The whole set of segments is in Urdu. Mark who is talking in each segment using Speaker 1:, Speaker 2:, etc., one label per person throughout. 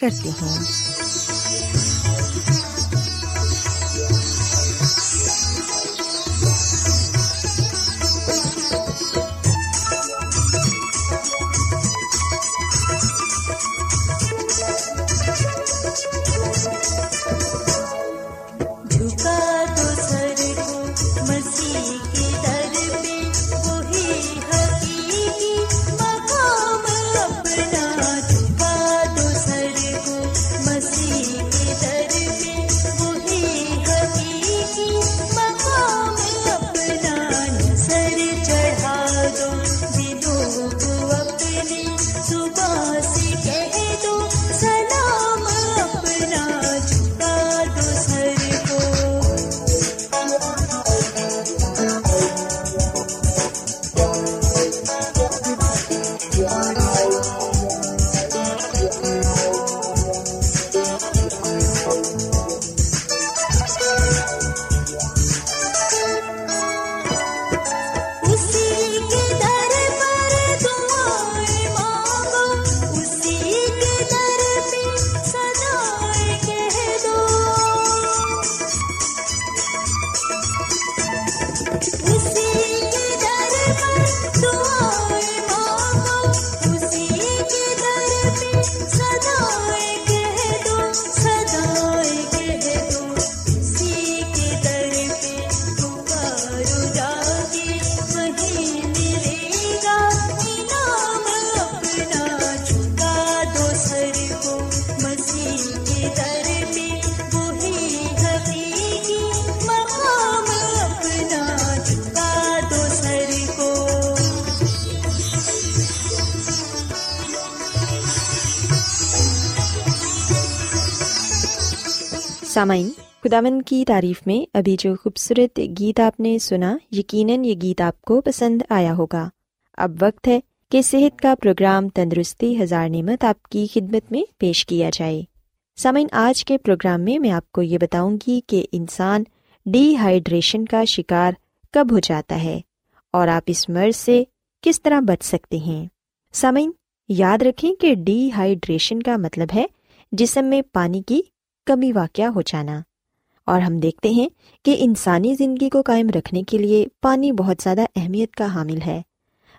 Speaker 1: کرتے ہیں سامعین خدامن کی تعریف میں ابھی جو خوبصورت گیت آپ نے سنا، یقیناً یہ گیت آپ کو پسند آیا ہوگا۔ اب وقت ہے کہ صحت کا پروگرام تندرستی ہزار نعمت آپ کی خدمت میں پیش کیا جائے۔ سامعین، آج کے پروگرام میں میں آپ کو یہ بتاؤں گی کہ انسان ڈی ہائیڈریشن کا شکار کب ہو جاتا ہے اور آپ اس مرض سے کس طرح بچ سکتے ہیں۔ سامعین، یاد رکھیں کہ ڈی ہائیڈریشن کا مطلب ہے جسم میں پانی کی کمی واقع ہو جانا۔ اور ہم دیکھتے ہیں کہ انسانی زندگی کو قائم رکھنے کے لیے پانی بہت زیادہ اہمیت کا حامل ہے۔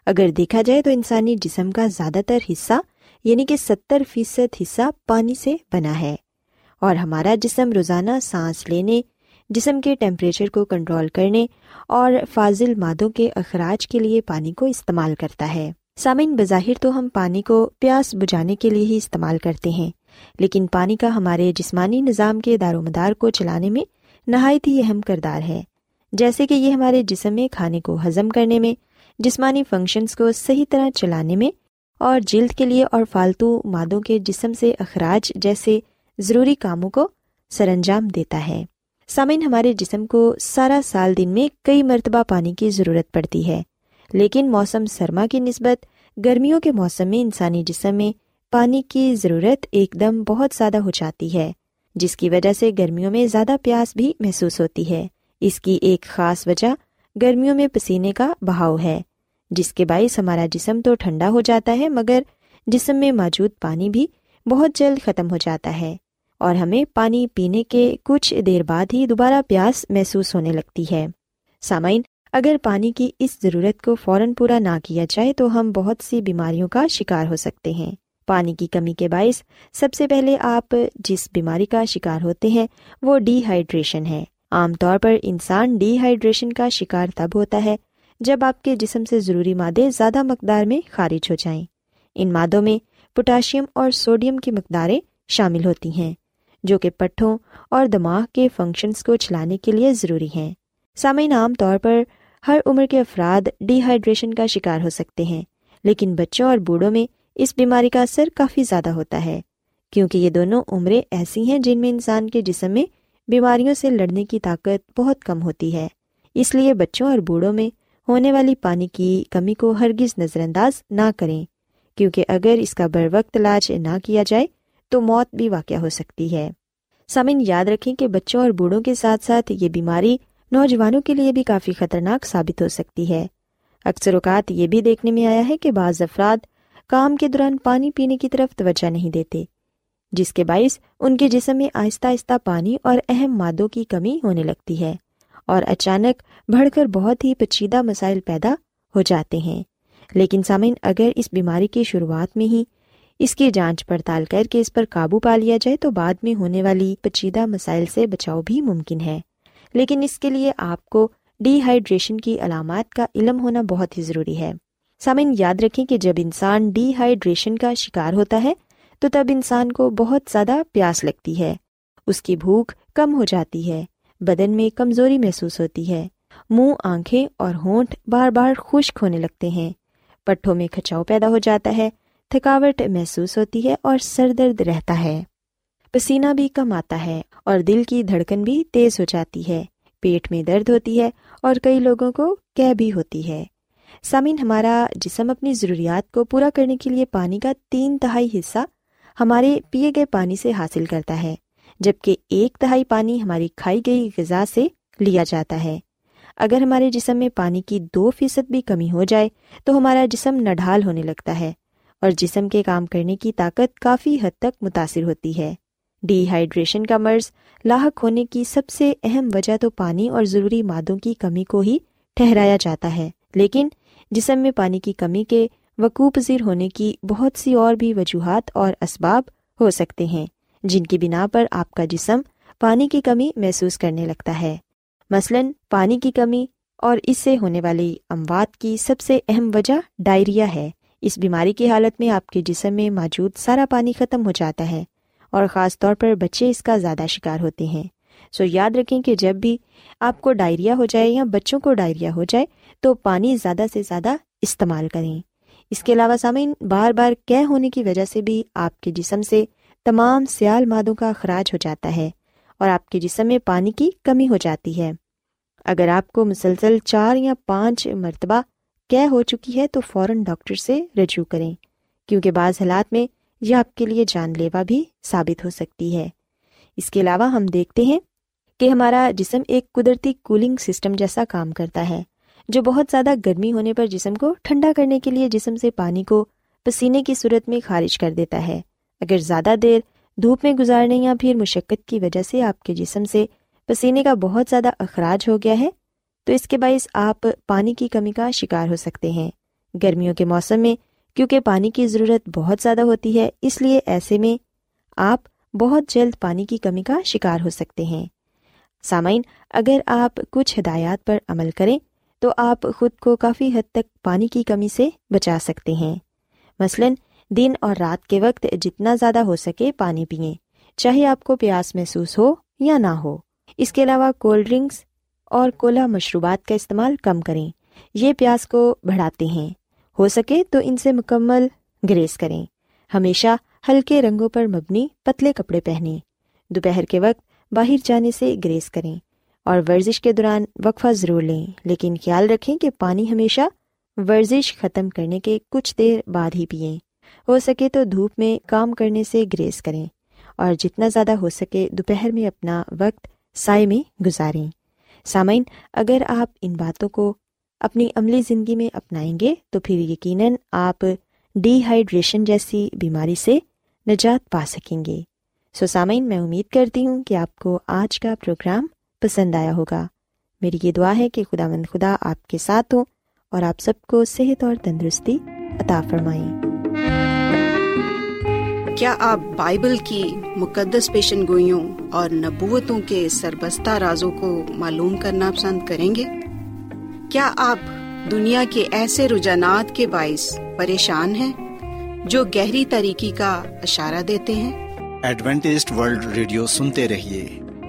Speaker 1: اگر دیکھا جائے تو انسانی جسم کا زیادہ تر حصہ یعنی کہ ستر فیصد حصہ پانی سے بنا ہے۔ اور ہمارا جسم روزانہ سانس لینے، جسم کے ٹیمپریچر کو کنٹرول کرنے اور فاضل مادوں کے اخراج کے لیے پانی کو استعمال کرتا ہے۔ سامعین، بظاہر تو ہم پانی کو پیاس بجھانے کے لیے ہی استعمال کرتے ہیں۔ لیکن پانی کا ہمارے جسمانی نظام کے دار و مدار کو چلانے میں نہایت ہی اہم کردار ہے۔ جیسے کہ یہ ہمارے جسم میں کھانے کو ہضم کرنے میں، جسمانی فنکشنز کو صحیح طرح چلانے میں، اور جلد کے لیے اور فالتو مادوں کے جسم سے اخراج جیسے ضروری کاموں کو سر انجام دیتا ہے۔ سامعین، ہمارے جسم کو سارا سال دن میں کئی مرتبہ پانی کی ضرورت پڑتی ہے، لیکن موسم سرما کی نسبت گرمیوں کے موسم میں انسانی جسم میں پانی کی ضرورت ایک دم بہت زیادہ ہو جاتی ہے، جس کی وجہ سے گرمیوں میں زیادہ پیاس بھی محسوس ہوتی ہے۔ اس کی ایک خاص وجہ گرمیوں میں پسینے کا بہاؤ ہے، جس کے باعث ہمارا جسم تو ٹھنڈا ہو جاتا ہے، مگر جسم میں موجود پانی بھی بہت جلد ختم ہو جاتا ہے اور ہمیں پانی پینے کے کچھ دیر بعد ہی دوبارہ پیاس محسوس ہونے لگتی ہے۔ سامعین، اگر پانی کی اس ضرورت کو فوراً پورا نہ کیا جائے تو ہم بہت سی بیماریوں کا شکار ہو سکتے ہیں۔ پانی کی کمی کے باعث سب سے پہلے آپ جس بیماری کا شکار ہوتے ہیں، وہ ڈی ہائیڈریشن ہے۔ عام طور پر انسان ڈی ہائیڈریشن کا شکار تب ہوتا ہے جب آپ کے جسم سے ضروری مادے زیادہ مقدار میں خارج ہو جائیں۔ ان مادوں میں پوٹاشیم اور سوڈیم کی مقداریں شامل ہوتی ہیں، جو کہ پٹھوں اور دماغ کے فنکشنس کو چلانے کے لیے ضروری ہیں۔ سامعین، عام طور پر ہر عمر کے افراد ڈی ہائیڈریشن کا شکار ہو سکتے ہیں، لیکن بچوں اور بوڑھوں میں اس بیماری کا اثر کافی زیادہ ہوتا ہے، کیونکہ یہ دونوں عمریں ایسی ہیں جن میں انسان کے جسم میں بیماریوں سے لڑنے کی طاقت بہت کم ہوتی ہے۔ اس لیے بچوں اور بوڑھوں میں ہونے والی پانی کی کمی کو ہرگز نظر انداز نہ کریں، کیونکہ اگر اس کا بر وقت علاج نہ کیا جائے تو موت بھی واقع ہو سکتی ہے۔ سامن یاد رکھیں کہ بچوں اور بوڑھوں کے ساتھ ساتھ یہ بیماری نوجوانوں کے لیے بھی کافی خطرناک ثابت ہو سکتی ہے۔ اکثر اوقات یہ بھی دیکھنے میں آیا ہے کہ بعض افراد کام کے دوران پانی پینے کی طرف توجہ نہیں دیتے، جس کے باعث ان کے جسم میں آہستہ آہستہ پانی اور اہم مادوں کی کمی ہونے لگتی ہے اور اچانک بڑھ کر بہت ہی پیچیدہ مسائل پیدا ہو جاتے ہیں۔ لیکن سامعین، اگر اس بیماری کی شروعات میں ہی اس کی جانچ پڑتال کر کے اس پر قابو پا لیا جائے، تو بعد میں ہونے والی پیچیدہ مسائل سے بچاؤ بھی ممکن ہے۔ لیکن اس کے لیے آپ کو ڈی ہائیڈریشن کی علامات کا علم ہونا بہت ہی ضروری ہے۔ سامعین، یاد رکھیں کہ جب انسان ڈی ہائیڈریشن کا شکار ہوتا ہے، تو تب انسان کو بہت زیادہ پیاس لگتی ہے۔ اس کی بھوک کم ہو جاتی ہے، بدن میں کمزوری محسوس ہوتی ہے۔ منہ، آنکھیں اور ہونٹ بار بار خشک ہونے لگتے ہیں۔ پٹھوں میں کھچاؤ پیدا ہو جاتا ہے، تھکاوٹ محسوس ہوتی ہے اور سر درد رہتا ہے۔ پسینہ بھی کم آتا ہے اور دل کی دھڑکن بھی تیز ہو جاتی ہے۔ پیٹ میں درد ہوتی ہے اور کئی لوگوں کو کہہ بھی ہوتی ہے۔ سامعین، ہمارا جسم اپنی ضروریات کو پورا کرنے کے لیے پانی کا تین تہائی حصہ ہمارے پیے گئے پانی سے حاصل کرتا ہے، جبکہ ایک تہائی پانی ہماری کھائی گئی غذا سے لیا جاتا ہے۔ اگر ہمارے جسم میں پانی کی دو فیصد بھی کمی ہو جائے تو ہمارا جسم نڈھال ہونے لگتا ہے اور جسم کے کام کرنے کی طاقت کافی حد تک متاثر ہوتی ہے۔ ڈی ہائیڈریشن کا مرض لاحق ہونے کی سب سے اہم وجہ تو پانی اور ضروری مادوں کی کمی کو ہی ٹھہرایا جاتا ہے، لیکن جسم میں پانی کی کمی کے وقوع پذیر ہونے کی بہت سی اور بھی وجوہات اور اسباب ہو سکتے ہیں، جن کی بنا پر آپ کا جسم پانی کی کمی محسوس کرنے لگتا ہے۔ مثلاً، پانی کی کمی اور اس سے ہونے والی اموات کی سب سے اہم وجہ ڈائریا ہے۔ اس بیماری کی حالت میں آپ کے جسم میں موجود سارا پانی ختم ہو جاتا ہے اور خاص طور پر بچے اس کا زیادہ شکار ہوتے ہیں۔ سو یاد رکھیں کہ جب بھی آپ کو ڈائریا ہو جائے یا بچوں کو ڈائریا ہو جائے تو پانی زیادہ سے زیادہ استعمال کریں۔ اس کے علاوہ سامعین، بار بار کہہ ہونے کی وجہ سے بھی آپ کے جسم سے تمام سیال مادوں کا اخراج ہو جاتا ہے اور آپ کے جسم میں پانی کی کمی ہو جاتی ہے۔ اگر آپ کو مسلسل چار یا پانچ مرتبہ کہہ ہو چکی ہے تو فوراً ڈاکٹر سے رجوع کریں، کیونکہ بعض حالات میں یہ آپ کے لیے جان لیوا بھی ثابت ہو سکتی ہے۔ اس کے علاوہ ہم دیکھتے ہیں کہ ہمارا جسم ایک قدرتی کولنگ سسٹم جیسا کام کرتا ہے۔ جو بہت زیادہ گرمی ہونے پر جسم کو ٹھنڈا کرنے کے لیے جسم سے پانی کو پسینے کی صورت میں خارج کر دیتا ہے۔ اگر زیادہ دیر دھوپ میں گزارنے یا پھر مشقت کی وجہ سے آپ کے جسم سے پسینے کا بہت زیادہ اخراج ہو گیا ہے، تو اس کے باعث آپ پانی کی کمی کا شکار ہو سکتے ہیں۔ گرمیوں کے موسم میں کیونکہ پانی کی ضرورت بہت زیادہ ہوتی ہے، اس لیے ایسے میں آپ بہت جلد پانی کی کمی کا شکار ہو سکتے ہیں۔ سامعین، اگر آپ کچھ ہدایات پر عمل کریں تو آپ خود کو کافی حد تک پانی کی کمی سے بچا سکتے ہیں۔ مثلاً، دن اور رات کے وقت جتنا زیادہ ہو سکے پانی پئیں چاہے آپ کو پیاس محسوس ہو یا نہ ہو۔ اس کے علاوہ کولڈ ڈرنکس اور کولا مشروبات کا استعمال کم کریں۔ یہ پیاس کو بڑھاتے ہیں۔ ہو سکے تو ان سے مکمل گریز کریں۔ ہمیشہ ہلکے رنگوں پر مبنی پتلے کپڑے پہنیں۔ دوپہر کے وقت باہر جانے سے گریز کریں۔ اور ورزش کے دوران وقفہ ضرور لیں، لیکن خیال رکھیں کہ پانی ہمیشہ ورزش ختم کرنے کے کچھ دیر بعد ہی پئیں۔ ہو سکے تو دھوپ میں کام کرنے سے گریز کریں، اور جتنا زیادہ ہو سکے دوپہر میں اپنا وقت سائے میں گزاریں۔ سامعین، اگر آپ ان باتوں کو اپنی عملی زندگی میں اپنائیں گے، تو پھر یقیناً آپ ڈی ہائیڈریشن جیسی بیماری سے نجات پا سکیں گے۔ سو سامعین، میں امید کرتی ہوں کہ آپ کو آج کا پروگرام پسند آیا ہوگا۔ میری یہ دعا ہے کہ خدا مند خدا آپ کے ساتھ ہوں اور آپ سب کو صحت اور تندرستی عطا فرمائیں
Speaker 2: کیا آپ بائبل کی مقدس پیشن گوئیوں اور نبوتوں کے سربستہ رازوں کو معلوم کرنا پسند کریں گے؟ کیا آپ دنیا کے ایسے رجحانات کے باعث پریشان ہیں جو گہری طریقے کا اشارہ دیتے ہیں؟
Speaker 3: ورلڈ ریڈیو سنتے رہیے۔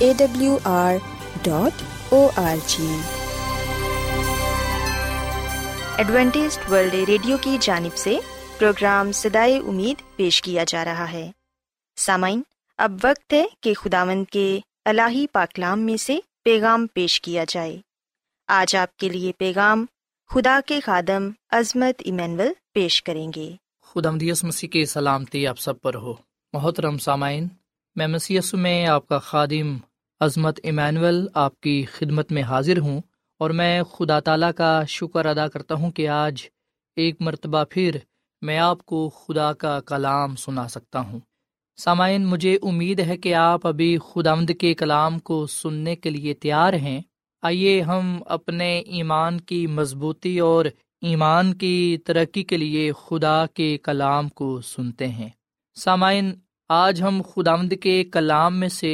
Speaker 1: A W R dot O R G Adventist World Radio کی جانب سے پروگرام سدائے امید پیش کیا جا رہا ہے سامعین اب وقت ہے کہ خداوند کے الہی پاکلام میں سے پیغام پیش کیا جائے آج آپ کے لیے پیغام خدا کے خادم عظمت ایمینول پیش کریں گے
Speaker 4: خدا مدیس مسیح کی سلامتی آپ سب پر ہو محترم سامعین میں مسیس میں آپ کا خادم عظمت ایمینول آپ کی خدمت میں حاضر ہوں اور میں خدا تعالیٰ کا شکر ادا کرتا ہوں کہ آج ایک مرتبہ پھر میں آپ کو خدا کا کلام سنا سکتا ہوں۔ سامعین، مجھے امید ہے کہ آپ ابھی خدامد کے کلام کو سننے کے لیے تیار ہیں۔ آئیے ہم اپنے ایمان کی مضبوطی اور ایمان کی ترقی کے لیے خدا کے کلام کو سنتے ہیں۔ سامعین آج ہم خدامد کے کلام میں سے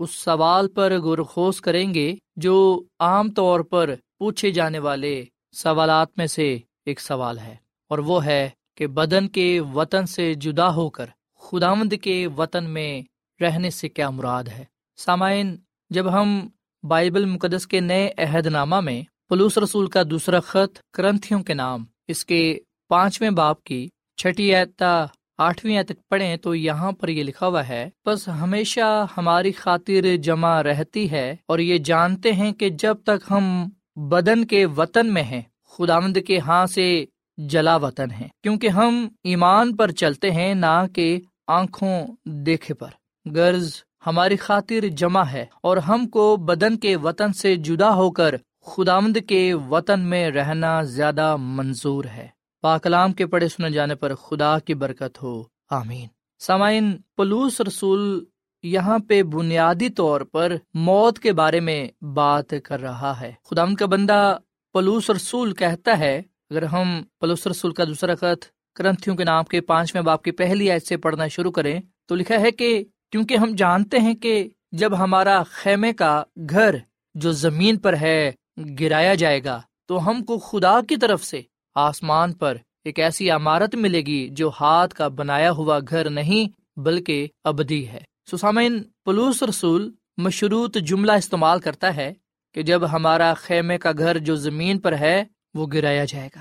Speaker 4: اس سوال پر گرخوز کریں گے جو عام طور پر پوچھے جانے والے سوالات میں سے ایک سوال ہے، اور وہ ہے کہ بدن کے وطن سے جدا ہو کر خداوند کے وطن میں رہنے سے کیا مراد ہے؟ سامعین، جب ہم بائبل مقدس کے نئے عہد نامہ میں پلوس رسول کا دوسرا خط کرنتھیوں کے نام، اس کے پانچویں باپ کی چھٹی اعتا آٹھویں تک پڑھیں تو یہاں پر یہ لکھا ہوا ہے، بس ہمیشہ ہماری خاطر جمع رہتی ہے اور یہ جانتے ہیں کہ جب تک ہم بدن کے وطن میں ہیں، خداوند کے ہاں سے جلا وطن ہے کیونکہ ہم ایمان پر چلتے ہیں نہ کہ آنکھوں دیکھے پر۔ غرض ہماری خاطر جمع ہے اور ہم کو بدن کے وطن سے جدا ہو کر خدامد کے وطن میں رہنا زیادہ منظور ہے۔ پاکلام کے پڑھے سنے جانے پر خدا کی برکت ہو۔ آمین۔ سامعین پلوس رسول یہاں پہ بنیادی طور پر موت کے بارے میں بات کر رہا ہے۔ خدا کا بندہ پلوس رسول کہتا ہے، اگر ہم پلوس رسول کا دوسرا خط کرنتھیوں کے نام کے پانچویں باپ کی پہلی آیت سے پڑھنا شروع کریں تو لکھا ہے کہ کیونکہ ہم جانتے ہیں کہ جب ہمارا خیمے کا گھر جو زمین پر ہے گرایا جائے گا، تو ہم کو خدا کی طرف سے آسمان پر ایک ایسی عمارت ملے گی جو ہاتھ کا بنایا ہوا گھر نہیں بلکہ ابدی ہے۔ سسامین پلوس رسول مشروط جملہ استعمال کرتا ہے کہ جب ہمارا خیمے کا گھر جو زمین پر ہے، وہ گرایا جائے گا۔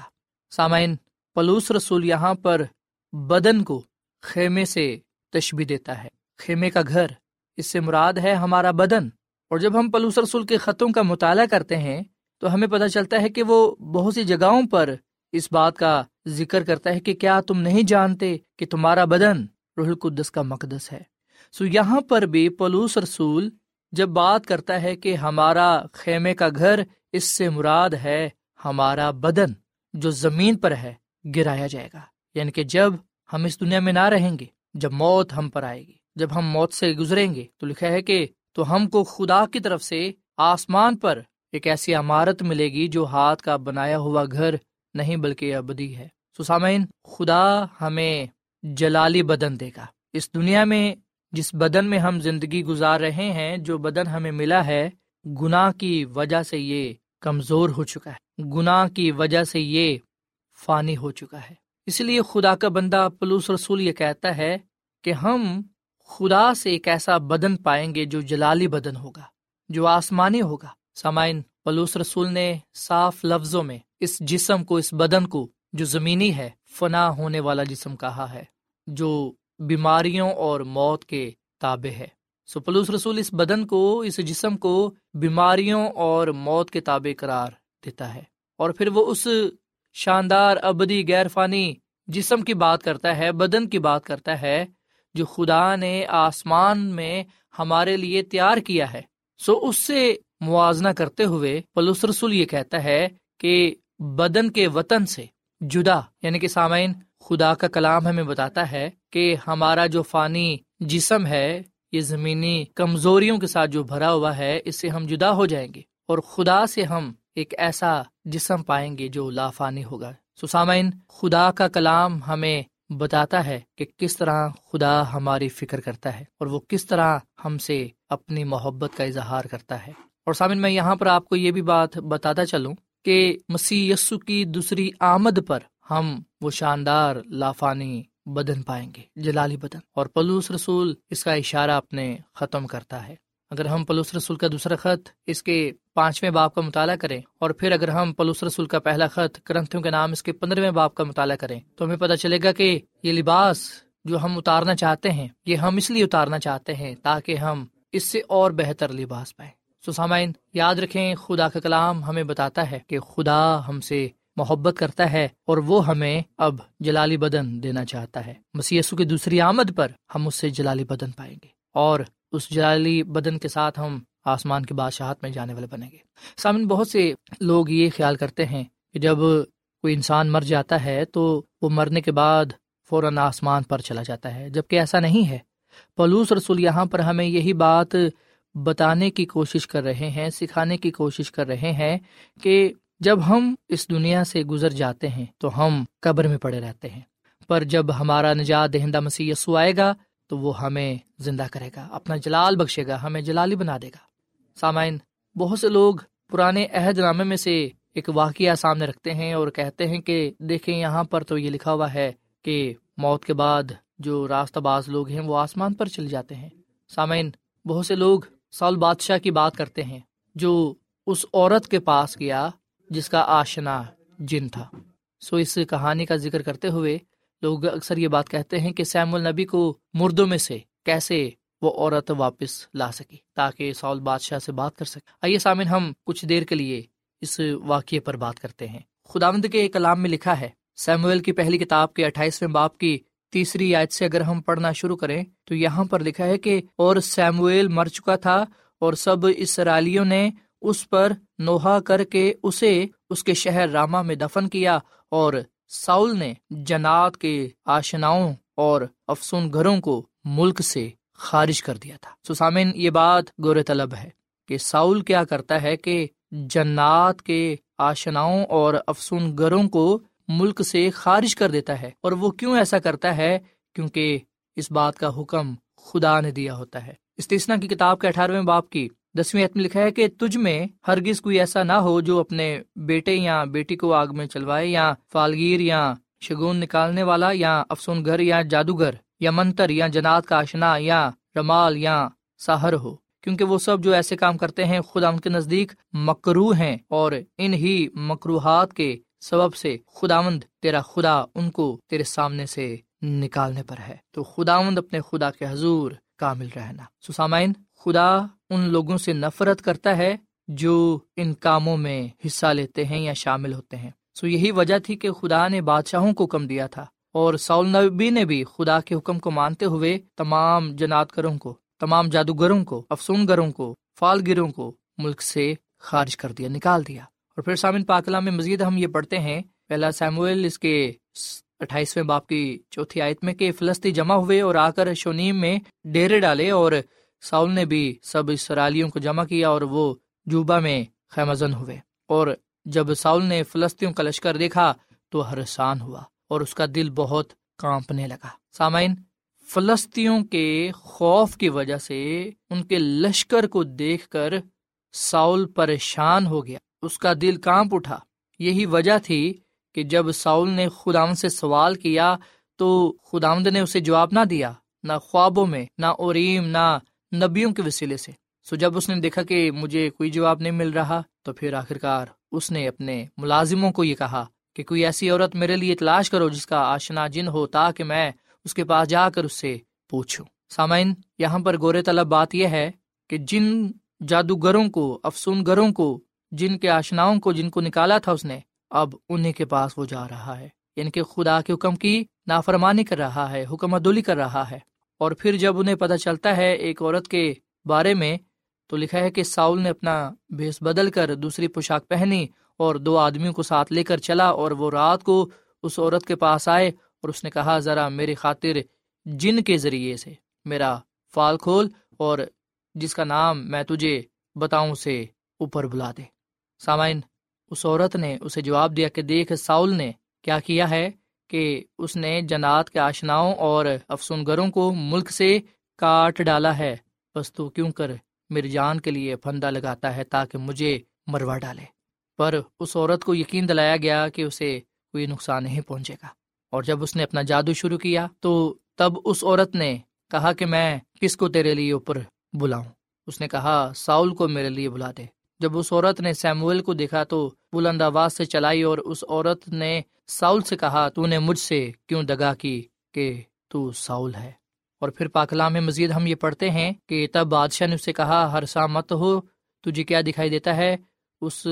Speaker 4: سامعین پلوس رسول یہاں پر بدن کو خیمے سے تشبی دیتا ہے۔ خیمے کا گھر، اس سے مراد ہے ہمارا بدن۔ اور جب ہم پلوس رسول کے خطوں کا مطالعہ کرتے ہیں، تو ہمیں پتہ چلتا ہے کہ وہ بہت سی جگہوں پر اس بات کا ذکر کرتا ہے کہ کیا تم نہیں جانتے کہ تمہارا بدن روح القدس کا مقدس ہے؟ سو یہاں پر بھی پلوس رسول جب بات کرتا ہے کہ ہمارا خیمے کا گھر اس سے مراد ہے ہمارا بدن جو زمین پر ہے، گرایا جائے گا۔ یعنی کہ جب ہم اس دنیا میں نہ رہیں گے، جب موت ہم پر آئے گی، جب ہم موت سے گزریں گے، تو لکھا ہے کہ تو ہم کو خدا کی طرف سے آسمان پر ایک ایسی عمارت ملے گی جو ہاتھ کا بنایا ہوا گھر نہیں بلکہ ابدی ہے۔ سسامین خدا ہمیں جلالی بدن دے گا۔ اس دنیا میں، جس بدن میں ہم زندگی گزار رہے ہیں، جو بدن ہمیں ملا ہے، گناہ کی وجہ سے یہ کمزور ہو چکا ہے۔ گناہ کی وجہ سے یہ فانی ہو چکا ہے۔ اس لیے خدا کا بندہ پلوس رسول یہ کہتا ہے کہ ہم خدا سے ایک ایسا بدن پائیں گے جو جلالی بدن ہوگا، جو آسمانی ہوگا۔ سامعین پلوس رسول نے صاف لفظوں میں اس جسم کو، اس بدن کو جو زمینی ہے، فنا ہونے والا جسم کہا ہے، جو بیماریوں اور موت کے تابع ہے۔ سو پلوس رسول اس بدن کو، اس جسم کو بیماریوں اور موت کے تابع قرار دیتا ہے۔ اور پھر وہ اس شاندار، ابدی غیر فانی جسم کی بات کرتا ہے، بدن کی بات کرتا ہے، جو خدا نے آسمان میں ہمارے لیے تیار کیا ہے۔ سو اس سے موازنہ کرتے ہوئے پلوس رسول یہ کہتا ہے کہ بدن کے وطن سے جدا یعنی کہ سامعین، خدا کا کلام ہمیں بتاتا ہے کہ ہمارا جو فانی جسم ہے، یہ زمینی کمزوریوں کے ساتھ جو بھرا ہوا ہے، اس سے ہم جدا ہو جائیں گے اور خدا سے ہم ایک ایسا جسم پائیں گے جو لافانی ہوگا۔ سسامین خدا کا کلام ہمیں بتاتا ہے کہ کس طرح خدا ہماری فکر کرتا ہے اور وہ کس طرح ہم سے اپنی محبت کا اظہار کرتا ہے۔ اور سامن میں یہاں پر آپ کو یہ بھی بات بتاتا چلوں کہ مسیح یسو کی دوسری آمد پر ہم وہ شاندار لافانی بدن پائیں گے، جلالی بدن۔ اور پلوس رسول اس کا اشارہ اپنے ختم کرتا ہے۔ اگر ہم پلوس رسول کا دوسرا خط اس کے پانچویں باپ کا مطالعہ کریں، اور پھر اگر ہم پلوس رسول کا پہلا خط کرنتھوں کے نام اس کے پندرہویں باپ کا مطالعہ کریں، تو ہمیں پتہ چلے گا کہ یہ لباس جو ہم اتارنا چاہتے ہیں، یہ ہم اس لیے اتارنا چاہتے ہیں تاکہ ہم اس سے اور بہتر لباس پائیں۔ سو سامعین، یاد رکھیں، خدا کا کلام ہمیں بتاتا ہے کہ خدا ہم سے محبت کرتا ہے اور وہ ہمیں اب جلالی بدن دینا چاہتا ہے۔ مسی کی دوسری آمد پر ہم اس سے جلالی بدن پائیں گے اور اس جلالی بدن کے ساتھ ہم آسمان کے بادشاہت میں جانے والے بنیں گے۔ سامن بہت سے لوگ یہ خیال کرتے ہیں کہ جب کوئی انسان مر جاتا ہے تو وہ مرنے کے بعد فوراً آسمان پر چلا جاتا ہے۔ جبکہ ایسا نہیں ہے۔ پلوس رسول یہاں پر ہمیں یہی بات بتانے کی کوشش کر رہے ہیں، سکھانے کی کوشش کر رہے ہیں کہ جب ہم اس دنیا سے گزر جاتے ہیں تو ہم قبر میں پڑے رہتے ہیں۔ پر جب ہمارا نجات دہندہ مسیح یسو آئے گا تو وہ ہمیں زندہ کرے گا، اپنا جلال بخشے گا، ہمیں جلالی بنا دے گا۔ سامعین، بہت سے لوگ پرانے عہد نامے میں سے ایک واقعہ سامنے رکھتے ہیں اور کہتے ہیں کہ دیکھیں یہاں پر تو یہ لکھا ہوا ہے کہ موت کے بعد جو راستہ باز لوگ ہیں وہ آسمان پر چل جاتے ہیں۔ سامعین، بہت سے لوگ سال بادشاہ کی بات کرتے ہیں، جو اس عورت کے پاس گیا جس کا آشنا جن تھا۔ سو اس کہانی کا ذکر کرتے ہوئے لوگ اکثر یہ بات کہتے ہیں کہ سیم النبی کو مردوں میں سے کیسے وہ عورت واپس لا سکی تاکہ سول بادشاہ سے بات کر سکے۔ آئیے سامن ہم کچھ دیر کے لیے اس واقعے پر بات کرتے ہیں۔ خدا مند کے کلام میں لکھا ہے سیمویل کی پہلی کتاب کے اٹھائیسویں باپ کی تیسری آیت سے اگر ہم پڑھنا شروع کریں تو یہاں پر لکھا ہے کہ اور سیمویل مر چکا تھا اور سب اسرائیلیوں نے اس پر نوحا کر کے اسے اس کے شہر راما میں دفن کیا اور ساؤل نے جنات کے آشناؤں اور افسون گھروں کو ملک سے خارج کر دیا تھا۔ سسامن یہ بات گور طلب ہے کہ ساؤل کیا کرتا ہے کہ جنات کے آشناؤں اور افسون گروں کو ملک سے خارج کر دیتا ہے اور وہ کیوں ایسا کرتا ہے؟ کیونکہ اس بات کا حکم خدا نے دیا ہوتا ہے۔ استثنا کی کتاب کے اٹھارہویں باپ کی دسویں میں لکھا ہے کہ تجھ میں ہرگز کوئی ایسا نہ ہو جو اپنے بیٹے یا بیٹی کو آگ میں چلوائے یا فالگیر یا شگون نکالنے والا یا افسون گھر یا جادوگر یا منتر یا جنات کا آشنا یا رمال یا سہر ہو۔ کیونکہ وہ سب جو ایسے کام کرتے ہیں، خدا ان کے نزدیک مکرو ہیں اور ان ہی مکروحات کے سبب سے خداوند تیرا خدا ان کو تیرے سامنے سے نکالنے پر ہے۔ تو خداوند اپنے خدا کے حضور کامل رہنا۔ سسامائن خدا ان لوگوں سے نفرت کرتا ہے جو ان کاموں میں حصہ لیتے ہیں یا شامل ہوتے ہیں۔ سو یہی وجہ تھی کہ خدا نے بادشاہوں کو حکم دیا تھا۔ اور سول نبی نے بھی خدا کے حکم کو مانتے ہوئے تمام جنات گروں کو، تمام جادوگروں کو افسون گروں کو فال گروں کو ملک سے خارج کر دیا، نکال دیا۔ اور پھر سامن پاکلا میں مزید ہم یہ پڑھتے ہیں، پہلا سیموئل اس کے اٹھائیسویں باپ کی چوتھی آیت میں کہ فلسطی جمع ہوئے اور آ کر شونیم میں ڈیرے ڈالے اور ساؤل نے بھی سب اسرائیلیوں کو جمع کیا اور وہ جوبا میں خیمزن ہوئے۔ اور جب ساؤل نے فلسطینوں کا لشکر دیکھا تو ہرسان ہوا اور اس کا دل بہت کانپنے لگا۔ سامعین فلسطینوں کے خوف کی وجہ سے ان کے لشکر کو دیکھ کر ساؤل پریشان ہو گیا۔ اس کا دل کانپ اٹھا۔ یہی وجہ تھی کہ جب ساؤل نے خداون سے سوال کیا تو خداوند نے اسے جواب نہ دیا، نہ خوابوں میں، نہ اوریم، نہ نبیوں کے وسیلے سے۔ سو جب اس نے دیکھا کہ مجھے کوئی جواب نہیں مل رہا تو پھر آخرکار اس نے اپنے ملازموں کو یہ کہا کہ کوئی ایسی عورت میرے لیے تلاش کرو جس کا آشنا جن ہو تاکہ میں اس کے پاس جا کر اس سے پوچھوں۔ سامعین، یہاں پر گورے طلب بات یہ ہے کہ جن جادوگروں کو افسون گروں کو جن کے آشناؤں کو جن کو نکالا تھا اس نے، اب انہیں کے پاس وہ جا رہا ہے۔ یعنی کہ خدا کے حکم کی نافرمانی کر رہا ہے، حکم ادولی کر رہا ہے۔ اور پھر جب انہیں پتہ چلتا ہے ایک عورت کے بارے میں، تو لکھا ہے کہ ساؤل نے اپنا بھیس بدل کر دوسری پوشاک پہنی اور دو آدمیوں کو ساتھ لے کر چلا اور وہ رات کو اس عورت کے پاس آئے اور اس نے کہا، ذرا میری خاطر جن کے ذریعے سے، میرا فال کھول اور جس کا نام میں تجھے بتاؤں سے اوپر بلا دے۔ سامعین، اس عورت نے اسے جواب دیا کہ دیکھ، ساؤل نے کیا کیا ہے کہ اس نے جنات کے آشناؤں اور افسون گروں کو ملک سے کاٹ ڈالا ہے۔ بس تو کیوں کر میری جان کے لیے پھندا لگاتا ہے تاکہ مجھے مروا ڈالے؟ پر اس عورت کو یقین دلایا گیا کہ اسے کوئی نقصان نہیں پہنچے گا۔ اور جب اس نے اپنا جادو شروع کیا تو تب اس عورت نے کہا کہ میں کس کو تیرے لیے اوپر بلاؤں؟ اس نے کہا، ساؤل کو میرے لیے بلا دے۔ جب اس عورت نے سیموئل کو دیکھا تو بلند آواز سے چلائی اور اس عورت نے ساؤل سے کہا، تو نے مجھ سے کیوں دگا کی کہ تو ساؤل ہے؟ اور پھر پاکلام میں مزید ہم یہ پڑھتے ہیں کہ تب بادشاہ نے اسے کہا، ہر سا مت ہو، تجھے کیا دکھائی دیتا ہے؟ اس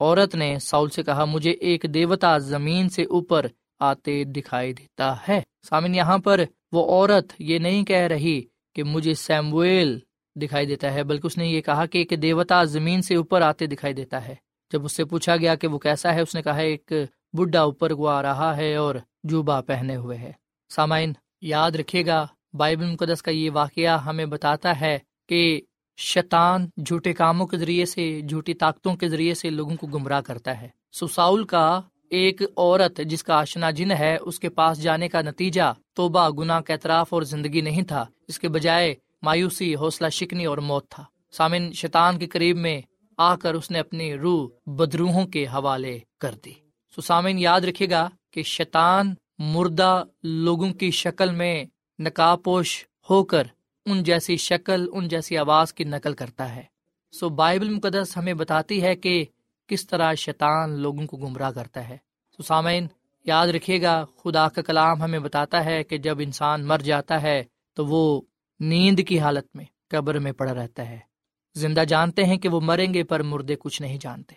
Speaker 4: عورت نے ساؤل سے کہا، مجھے ایک دیوتا زمین سے اوپر آتے دکھائی دیتا ہے۔ سامن یہاں پر وہ عورت یہ نہیں کہہ رہی کہ مجھے سیمویل دکھائی دیتا ہے، بلکہ اس نے یہ کہا کہ ایک دیوتا زمین سے اوپر آتے دکھائی دیتا ہے۔ جب اس سے پوچھا گیا کہ وہ کیسا ہے، اس نے کہا، ایک بڈھا اوپر کو آ رہا ہے اور جوبا پہنے ہوئے ہے۔ سامعین، یاد رکھے گا، بائبل مقدس کا یہ واقعہ ہمیں بتاتا ہے کہ شیطان جھوٹے کاموں کے ذریعے سے، جھوٹی طاقتوں کے ذریعے سے لوگوں کو گمراہ کرتا ہے۔ سساؤل کا ایک عورت جس کا آشنا جن ہے، اس کے پاس جانے کا نتیجہ توبہ گنا کا اعتراف اور زندگی نہیں تھا۔ اس کے بجائے مایوسی، حوصلہ شکنی اور موت تھا۔ سامن، شیطان کے قریب میں آ کر اس نے اپنی روح بدروہوں کے حوالے کر دی۔ سو سامن، یاد رکھے گا کہ شیطان مردہ لوگوں کی شکل میں نقاپوش ہو کر ان جیسی شکل، ان جیسی آواز کی نقل کرتا ہے۔ سو بائبل مقدس ہمیں بتاتی ہے کہ کس طرح شیطان لوگوں کو گمراہ کرتا ہے۔ سو سامعین یاد رکھے گا، خدا کا کلام ہمیں بتاتا ہے کہ جب انسان مر جاتا ہے تو وہ نیند کی حالت میں قبر میں پڑا رہتا ہے۔ زندہ جانتے ہیں کہ وہ مریں گے پر مردے کچھ نہیں جانتے۔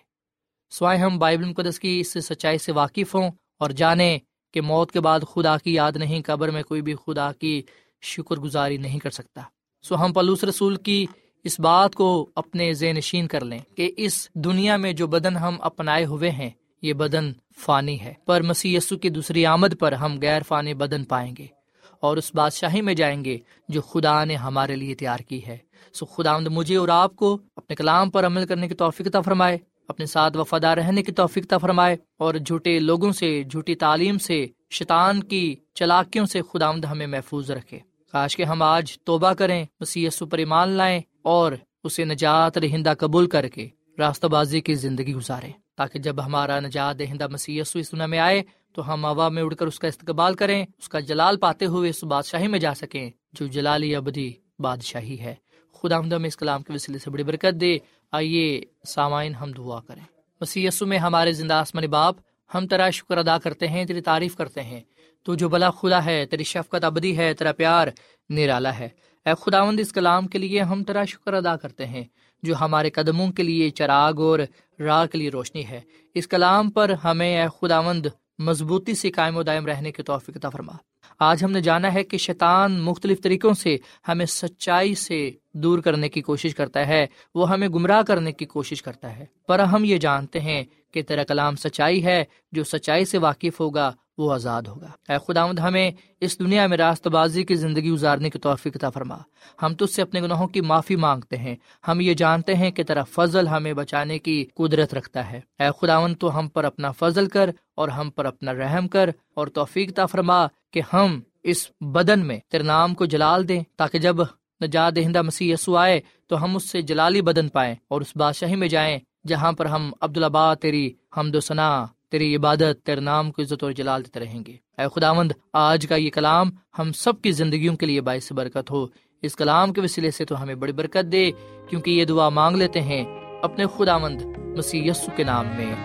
Speaker 4: سوائے ہم بائبل مقدس کی اس سچائی سے واقف ہوں اور جانیں کہ موت کے بعد خدا کی یاد نہیں، قبر میں کوئی بھی خدا کی شکر گزاری نہیں کر سکتا۔ سو ہم پلوس رسول کی اس بات کو اپنے ذہن نشین کر لیں کہ اس دنیا میں جو بدن ہم اپنائے ہوئے ہیں، یہ بدن فانی ہے۔ پر مسی کی دوسری آمد پر ہم غیر فانی بدن پائیں گے۔ اور اس بادشاہی میں جائیں گے جو خدا نے ہمارے لیے تیار کی ہے۔ سو خدا مجھے اور آپ کو اپنے کلام پر عمل کرنے کی توفیق فرمائے، اپنے ساتھ وفادار رہنے کی توفیق فرمائے، اور جھوٹے لوگوں سے، جھوٹی تعلیم سے، شیطان کی چلاکیوں سے خدا ہمیں محفوظ رکھے۔ کاش کے ہم آج توبہ کریں مسی پر ایمان لائیں اور اسے نجات رہندہ قبول کر کے راستہ بازی کی زندگی گزارے تاکہ جب ہمارا نجات دہندہ مسیح سنا میں آئے، تو ہم ہوا میں اڑ کر اس کا استقبال کریں، اس کا جلال پاتے ہوئے اس بادشاہی میں جا سکیں، جو جلالی ابدی بادشاہی ہے۔ خدا ہم اس کلام کے وسیلے سے بڑی برکت دے۔ آئیے سامعین ہم دعا کریں۔ مسی میں ہمارے زندہ آسمانی باپ، ہم تیرا شکر ادا کرتے ہیں، تیری تعریف کرتے ہیں۔ تو جو بلا خدا ہے، تیری شفقت ابدی ہے، تیرا پیار نرالا ہے۔ اے خداوند، اس کلام کے لیے ہم تیرا شکر ادا کرتے ہیں۔ جو ہمارے قدموں کے لیے چراغ اور راہ کے لیے روشنی ہے۔ اس کلام پر ہمیں اے خداوند مضبوطی سے قائم و دائم رہنے کی توفیق فرما۔ آج ہم نے جانا ہے کہ شیطان مختلف طریقوں سے ہمیں سچائی سے دور کرنے کی کوشش کرتا ہے، وہ ہمیں گمراہ کرنے کی کوشش کرتا ہے۔ پر ہم یہ جانتے ہیں کہ تیرا کلام سچائی ہے، جو سچائی سے واقف ہوگا، وہ آزاد ہوگا۔ اے خداوند، ہمیں اس دنیا میں راست بازی کی زندگی گزارنے کی توفیق عطا فرما۔ ہم تجھ سے اپنے گناہوں کی معافی مانگتے ہیں۔ ہم یہ جانتے ہیں کہ تیرا فضل ہمیں بچانے کی قدرت رکھتا ہے۔ اے خداوند، تو ہم پر اپنا فضل کر اور ہم پر اپنا رحم کر اور توفیق عطا فرما کہ ہم اس بدن میں تیرے نام کو جلال دیں، تاکہ جب نجات دہندہ مسیح یسو آئے تو ہم اس سے جلالی بدن پائیں اور اس بادشاہی میں جائیں جہاں پر ہم عبدالآباد تیری حمد و ثناء تیری عبادت، تیرے نام کو عزت اور جلال دیتے رہیں گے۔ اے خداوند، آج کا یہ کلام ہم سب کی زندگیوں کے لیے باعث برکت ہو۔ اس کلام کے وسیلے سے تو ہمیں بڑی برکت دے، کیونکہ یہ دعا مانگ لیتے ہیں اپنے خداوند مسیح یسو کے نام میں۔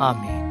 Speaker 4: آمین۔